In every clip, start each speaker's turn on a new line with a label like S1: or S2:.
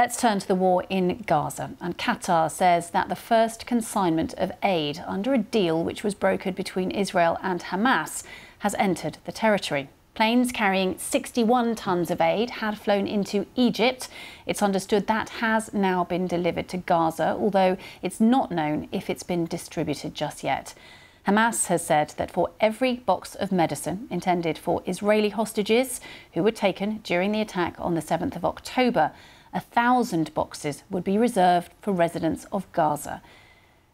S1: Let's turn to the war in Gaza. And Qatar says that the first consignment of aid under a deal which was brokered between Israel and Hamas has entered the territory. Planes carrying 61 tons of aid had flown into Egypt. It's understood that has now been delivered to Gaza, although it's not known if it's been distributed just yet. Hamas has said that for every box of medicine intended for Israeli hostages who were taken during the attack on the 7th of October, a thousand boxes would be reserved for residents of Gaza.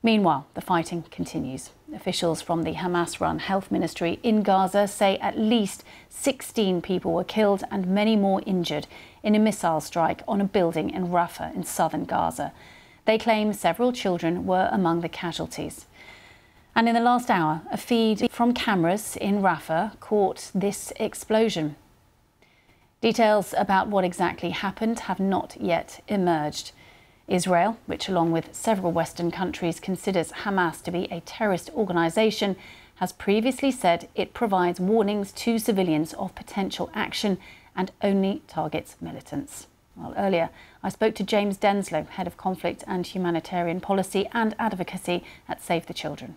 S1: Meanwhile, the fighting continues. Officials from the Hamas run health ministry in Gaza say at least 16 people were killed and many more injured in a missile strike on a building in Rafah in southern Gaza. They claim several children were among the casualties. And in the last hour, a feed from cameras in Rafah caught this explosion. Details about what exactly happened have not yet emerged. Israel, which along with several Western countries considers Hamas to be a terrorist organisation, has previously said it provides warnings to civilians of potential action and only targets militants. Well, earlier, I spoke to James Denselow, Head of Conflict and Humanitarian Policy and Advocacy at Save the Children.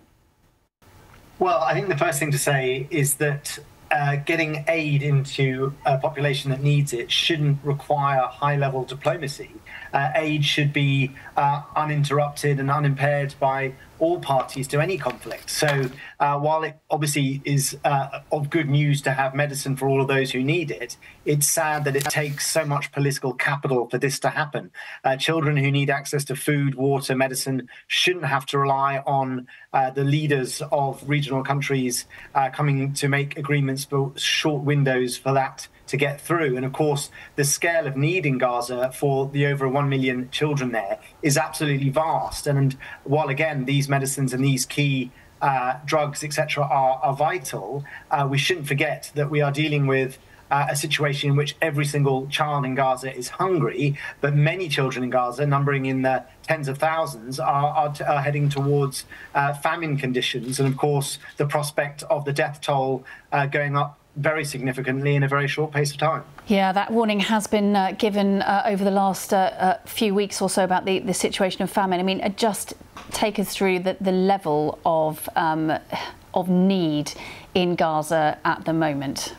S2: Well, I think the first thing to say is that uh, getting aid into a population that needs it shouldn't require high level diplomacy. Uh, aid should be uh, uninterrupted and unimpaired by all parties to any conflict. So uh, while it obviously is uh, of good news to have medicine for all of those who need it, it's sad that it takes so much political capital for this to happen. Uh, children who need access to food, water, medicine shouldn't have to rely on uh, the leaders of regional countries uh, coming to make agreements for short windows for that to get through. And of course, the scale of need in Gaza for the over 1 million children there is absolutely vast. And while, again, these medicines and these key uh, drugs, etc., are, are vital, uh, we shouldn't forget that we are dealing with. Uh, a situation in which every single child in Gaza is hungry, but many children in Gaza, numbering in the tens of thousands, are, are, t- are heading towards uh, famine conditions. And of course, the prospect of the death toll uh, going up very significantly in a very short pace of time.
S1: Yeah, that warning has been uh, given uh, over the last uh, uh few weeks or so about the, the situation of famine. I mean, just take us through the, the level of, um, of need in Gaza at the moment.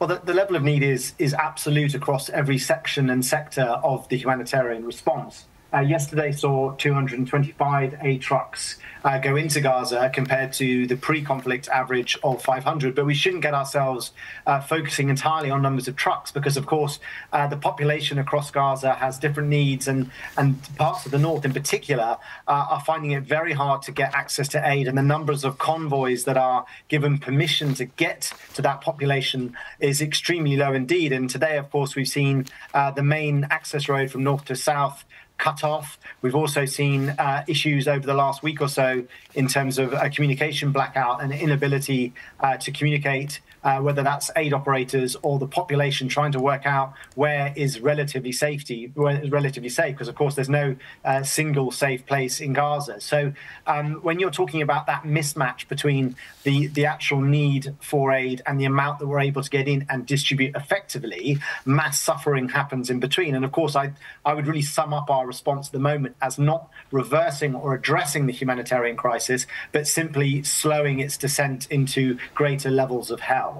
S2: Well, the, the level of need is, is absolute across every section and sector of the humanitarian response. Uh, yesterday saw 225 aid trucks uh, go into Gaza compared to the pre-conflict average of 500. But we shouldn't get ourselves uh, focusing entirely on numbers of trucks because, of course, uh, the population across Gaza has different needs, and and parts of the north, in particular, uh, are finding it very hard to get access to aid. And the numbers of convoys that are given permission to get to that population is extremely low indeed. And today, of course, we've seen uh, the main access road from north to south cut off. We've also seen uh, issues over the last week or so in terms of a communication blackout and inability uh, to communicate uh, whether that's aid operators or the population trying to work out where is relatively safety, where is relatively safe, because of course there's no uh, single safe place in Gaza. So um, when you're talking about that mismatch between the the actual need for aid and the amount that we're able to get in and distribute effectively, mass suffering happens in between. And of course, I I would really sum up our response at the moment as not reversing or addressing the humanitarian crisis, but simply slowing its descent into greater levels of hell.